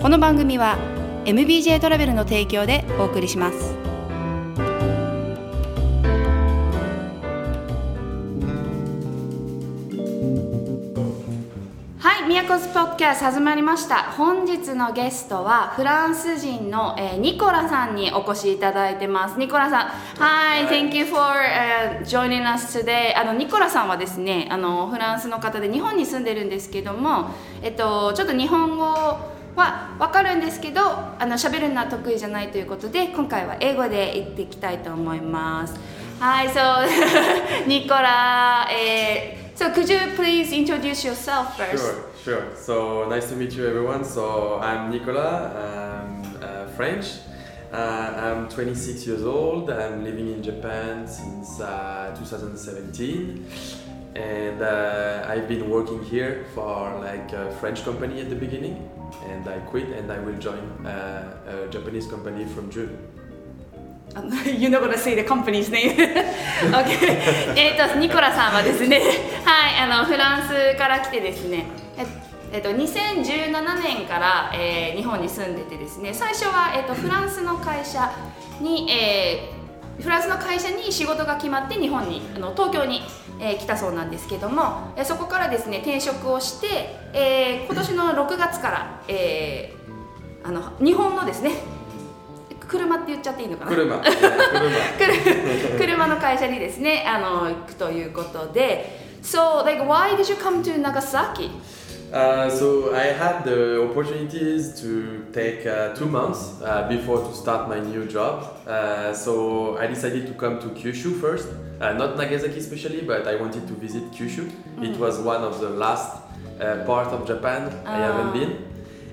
この番組は MBJ トラベルの提供でお送りしますはい、ミヤコスポッキャス始まりました。本日のゲストはフランス人の、えーニコラさんにお越しいただいてます。ニコラさん Hi, thank you for、uh, joining us today. あのニコラさんはですねあのフランスの方で日本に住んでるんですけどもえっとちょっと日本語は分かるんですけどあの喋るのは得意じゃないということで今回は英語で言っていきたいと思います。はい、so ニコラ、えー could you please introduce yourself first Sure, sure. So nice to meet you, everyone. So I'm Nicolas. I'm uh, French. Uh, I'm 26 years old. I'm living in Japan since uh, 2017, and uh, I've been working here for like a French company at the beginning, and I quit, and I will join uh, a Japanese company from June. You're not gonna say the company's name. okay. えっとニコラさんはですね、はい、あのフランスから来てですね、えっと2017年から、えー日本に住んでてですね、最初はえっとフランスの会社に、えーフランスの会社に仕事が決まって日本にあの東京に、えー来たそうなんですけども、えそこからですね転職をして、えー今年の6月から、えーあの日本のですね車って言っちゃっていいのかな Kuruma. Yeah, Kuruma. 車車の会社にですねあの行くということで So like why did you come to Nagasaki? Uh, so I had the opportunities to take uh, two months uh, before to start my new job. Uh, so I decided to come to Kyushu first, uh, not Nagasaki especially, but I wanted to visit Kyushu. It was one of the last uh, part of Japan I haven't been,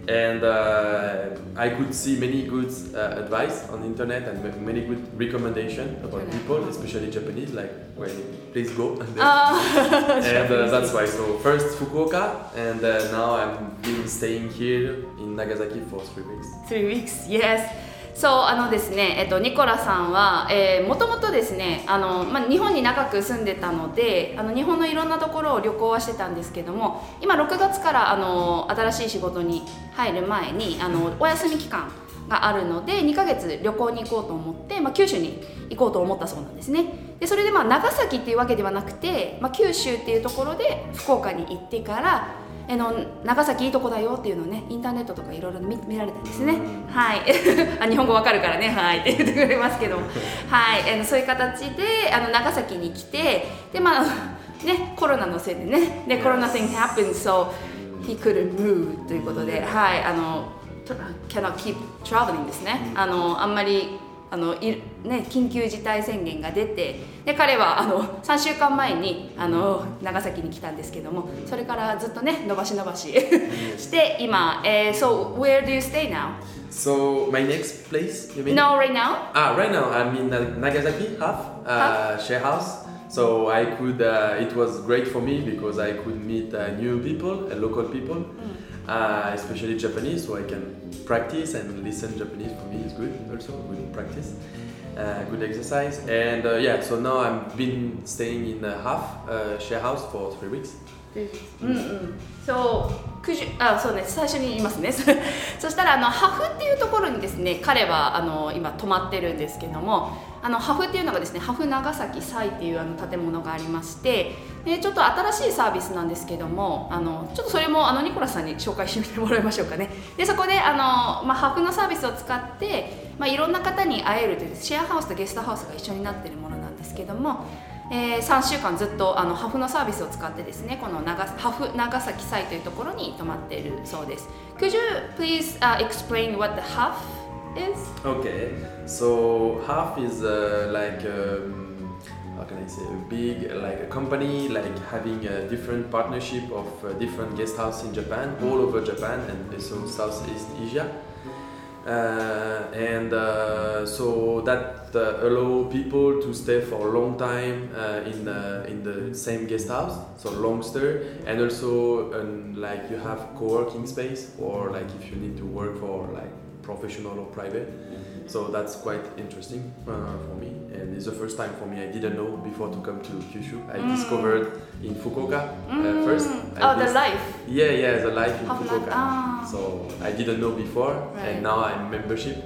and uh, I could see many good uh, advice on the internet and many good recommendation about people, especially Japanese, like where please go. And then- Ah, and uh, that's why. So first Fukuoka, and uh, now I'm been staying here in Nagasaki for three weeks. Three weeks, yes. そうあのですね、えっと、ニコラさんはもともとですねあの、まあ、日本に長く住んでたのであの日本のいろんなところを旅行はしてたんですけども今6月からあの新しい仕事に入る前にあのお休み期間があるので2ヶ月旅行に行こうと思って、まあ、九州に行こうと思ったそうなんですね。でそれでまあ長崎っていうわけではなくて、まあ、九州っていうところで福岡に行ってからあの長崎いいとこだよっていうのをねインターネットとかいろいろ見見られたんですね。はい。あ日本語わかるからね。はい。って言ってくれますけど。はい。あのそういう形であの長崎に来てでまあねコロナのせいでね。でコロナ thing happened so he couldn't move ということで。はい。あの cannot keep traveling ですね。あのあんまりあのいね、緊急事態宣言が出てで彼はあの3週間前にあの長崎に来たんですけどもそれからずっとね伸ばし伸ばしして今、えー、So where do you stay now? So my next place, you mean? No right now? Ah, right now I'm in Na- Nagasaki, half uh, share house. So I could. Uh, it was great for me because I could meet uh, new people, uh, local people, uh, especially Japanese. So I can practice and listen Japanese. For me, is good also good practice. Uh, good exercise and uh, yeah so now i've been staying in a half uh, share house for three weeks うんうん。そうくじあそうね最初に言いますね。そしたらあのハフっていうところにですね彼はあの今泊まってるんですけどもあのハフっていうのがですねハフ長崎祭っていうあの建物がありましてでちょっと新しいサービスなんですけどもあのちょっとそれもあのニコラさんに紹介してもらいましょうかね。でそこであの、まあ、ハフのサービスを使って、まあ、いろんな方に会えるというシェアハウスとゲストハウスが一緒になってるものなんですけどもえー、3週間ずっとあのハフのサービスを使ってですねこの長ハフ長崎祭というところに泊まっているそうです Could you please、uh, explain what the half is? Okay, so half is uh, like um, how can I say a big like a company like having a different partnership of uh, different guest house in Japan, all over Japan and also Southeast Asia. Uh, and uh, so that uh, allow people to stay for a long time in the, in the same guest house, so long stay, and also um, like you have co-working space or like if you need to work for like professional or private. So that's quite interesting uh, for me, and it's the first time for me. I didn't know before to come to Kyushu. I Mm. discovered in Fukuoka uh, first. I Oh, the vis- life. Yeah, yeah, the life in Half life. Fukuoka. Ah. So I didn't know before, Right. and now I'm membership.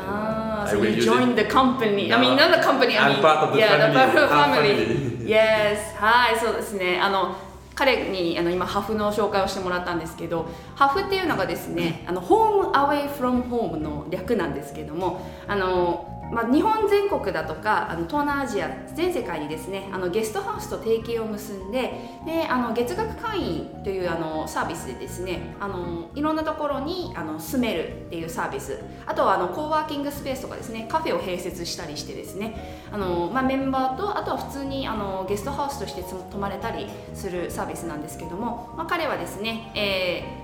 Ah, I so will you use joined the company. I mean, No. not the company. I I'm mean, part of the yeah, family. the part of the Half family. family. Yes. はい、そうですね。あの 彼にあの今ハフの紹介をしてもらったんですけど、ハフっていうのがですね、あのホームアウェイフロムホームの略なんですけども、あのまあ、日本全国だとかあの東南アジア全世界にですねあのゲストハウスと提携を結んでであの月額会員というあのサービスでですねあのいろんなところにあの住めるっていうサービス。あとはあのコーワーキングスペースとかですねカフェを併設したりしてですねあの、まあ、メンバーとあとは普通にあのゲストハウスとして泊まれたりするサービスなんですけども、まあ、彼はですね、えー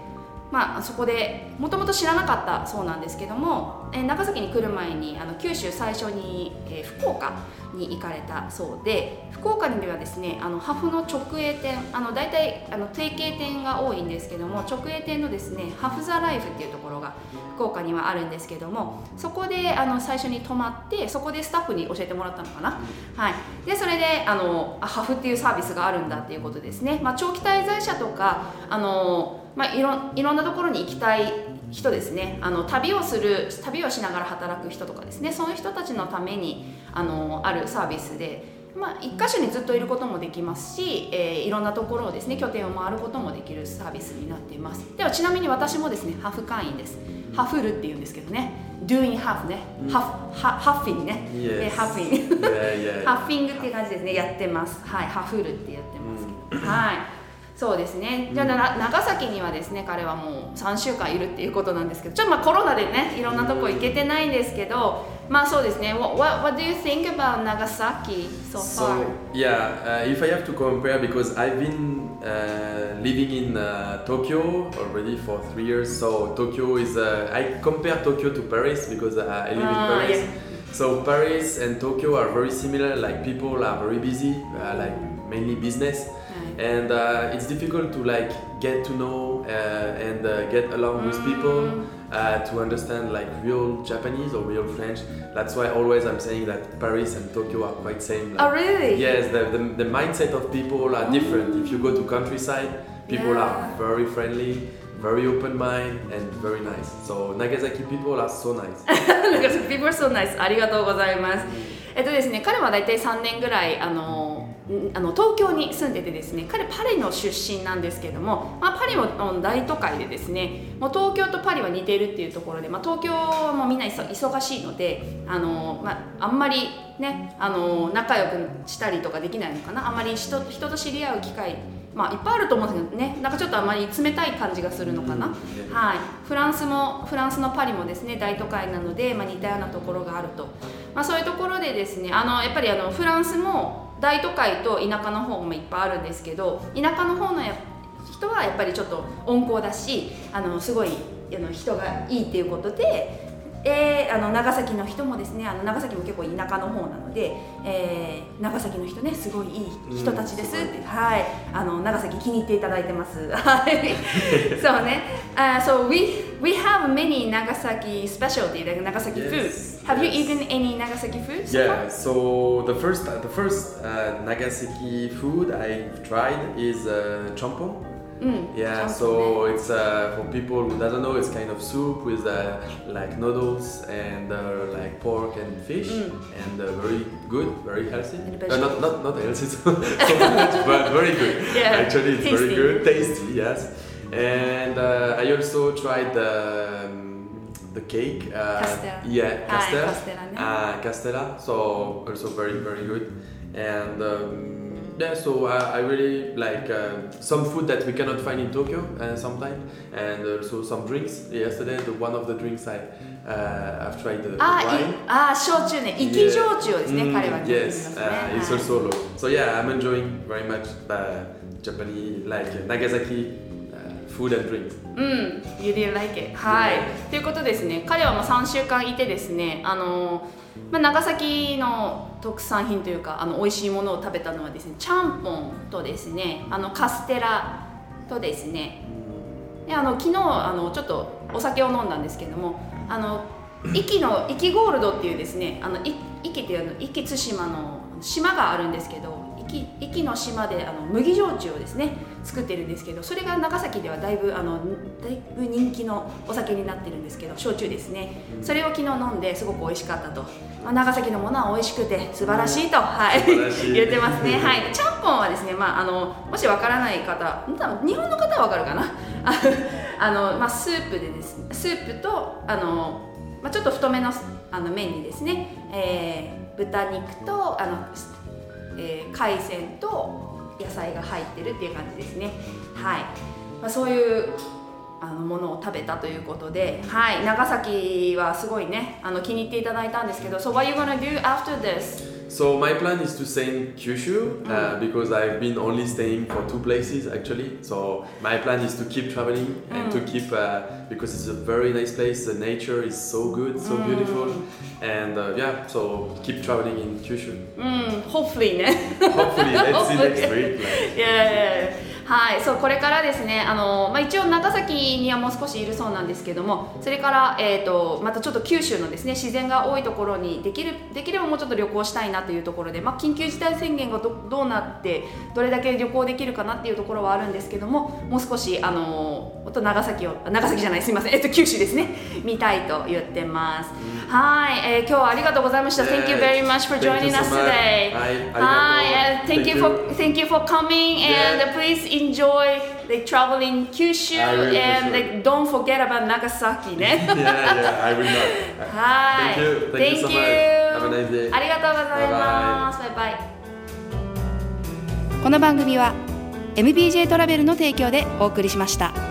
まあ、そこでもともと知らなかったそうなんですけども、え長崎に来る前にあの九州最初に、え福岡に行かれたそうで福岡にはですねあのハフの直営店あの大体あの提携店が多いんですけども直営店のですねハフ・ザ・ライフっていうところが福岡にはあるんですけどもそこであの最初に泊まってそこでスタッフに教えてもらったのかな、はい、でそれであのハフっていうサービスがあるんだっていうことですね、まあ、長期滞在者とかあの、まあ、いろいろんなところに行きたい人ですね。あの旅をする旅をしながら働く人とかですね。その人たちのためにあのあるサービスで、まあ、一箇所にずっといることもできますし、えーいろんなところをですね拠点を回ることもできるサービスになっています。ではちなみに私もですねハーフ会員です。ハフルって言うんですけどね。doing half ね、ハフハハッフィンね、Yes. えーハッフィン. ハッフィングっていう感じですねやってます。はいハフルってやってますけど、はいそうですねじゃあな長崎にはですね彼はもう3週間いるっていうことなんですけどちょっとまあコロナでねいろんなとこ行けてないんですけどまあそうですね What, what, what do you think about Nagasaki so far? So yeah, uh, if I have to compare, because I've been uh, living in uh, Tokyo already for three years, so Tokyo is uh, I compare Tokyo to Paris because uh, I live Ah, in Paris. yeah. So Paris and Tokyo are very similar. Like people are very busy, uh, like mainly business, はい and uh, it's difficult to like get to know uh, and uh, get along with people uh, to understand like real Japanese or real French. That's why always I'm saying that Paris and Tokyo are quite same. like- Oh really? Yes, the, the, the mindset of people are different. If you go to countryside, people Yeah. are very friendly, very open mind, and very nice. So Nagasaki people are so nice. なんか people are so nice ありがとうございますえっとですね彼は大体3年ぐらいあのん あの東京に住んでてですね彼パリの出身なんですけども、まあ、パリもうん大都会でですねもう東京とパリは似ているっていうところで、まあ、東京はもうみんな忙忙しいのであの、まあ、あんまりねあの仲良くしたりとかできないのかなあんまり人人と知り合う機会まあいっぱいあると思うんですけどねなんかちょっとあんまり冷たい感じがするのかな.はい、フランスもフランスのパリもですね大都会なので、まあ、似たようなところがあると、まあ、そういうところでですねあのやっぱりあのフランスも大都会と田舎の方もいっぱいあるんですけど田舎の方の人はやっぱりちょっと温厚だしあのすごいあの人がいいっていうことで。えーあの長崎の人もですねあの長崎も結構田舎の方なので、えー長崎の人ねすごいいい人たちですって、はいあの長崎気に入っていただいてますはいそうね、uh, so we we have many Nagasaki specialty like Nagasaki Yes, food have you yes. eaten any Nagasaki food so Yeah, so the first the first uh, Nagasaki food I've tried is uh, champon. Mm, yeah, so it's uh, for people who doesn't know, it's kind of soup with uh, like noodles and uh, like pork and fish, mm. and uh, very good, very healthy. Uh, not, not not healthy so, but very good. Yeah. Actually, it's tasty. very good, tasty. Yes, and uh, I also tried the. Um, the cake, yeah, Castella, ah, Castella. Ah, Castella, so also very very good, and um, yeah, so I, I really like uh, some food that we cannot find in Tokyo uh, sometimes, and also some drinks. Yesterday, the one of the drinks I uh, I've tried the, the あい wine. あ焼酎ね生き焼酎をですね、 Mm, 彼は飲んでいま yes, すね、 uh, it's はい also low. So yeah, I'm enjoying very much the Japanese like Nagasaki uh, Food and Drink. うん、You did like it. はい、ということですね。彼はもう3週間いてですねあの、まあ、長崎の特産品というかあの美味しいものを食べたのはですねちゃんぽんとですねあのカステラとですね。であの昨日あのちょっとお酒を飲んだんですけどもあの壱岐の壱岐ゴールドっていうですねあの壱岐っていうの壱岐対馬の島があるんですけど壱岐の島であの麦焼酎をですね作ってるんですけどそれが長崎ではだいぶあのだいぶ人気のお酒になってるんですけど焼酎ですね。それを昨日飲んですごく美味しかったと、まあ、長崎のものは美味しくて素晴らしいと、はい、言ってますね。はい。ちゃんぽんはですね、まあ、あのもしわからない方多分日本の方はわかるかな？あの、まあ、スープでですねスープとあの、まあ、ちょっと太めのあの麺にですね、えー、豚肉とあの、えー、海鮮と野菜が入ってるっていう感じですね。はい、まあ、そういうあのものを食べたということで、はい、長崎はすごいねあの気に入っていただいたんですけど So what are you gonna do after this? So my plan is to stay in Kyushu uh, mm. because I've been only staying for two places actually. So my plan is to keep traveling mm. and to mm. keep uh, because it's a very nice place. The nature is so good, so mm. beautiful, and uh, yeah. So keep traveling in Kyushu. Mm, hopefully, hopefully, let's hopefully. see next week. Like. Yeah, yeah. はい、そうこれからですねあの、まあ、一応長崎にはもう少しいるそうなんですけどもそれから、えー、とまたちょっと九州のですね自然が多いところにできるできればもうちょっと旅行したいなというところで、まあ、緊急事態宣言がどどうなってどれだけ旅行できるかなっていうところはあるんですけどももう少しあのと長崎を長崎じゃないすみません、えっと、九州ですね見たいと言ってます、はい、えー今日はありがとうございました Thank you very much for Thank you joining us today はいありがとうはい、thank Thank you you. for thank you for coming and Yeah. please enjoy like traveling Kyushu and like don't forget about Nagasaki ね yeah, yeah, I will not. はい Thank you. Thank you so much. Have a nice day. ありがとうございますバイバイこの番組は MBJ トラベルの提供でお送りしました。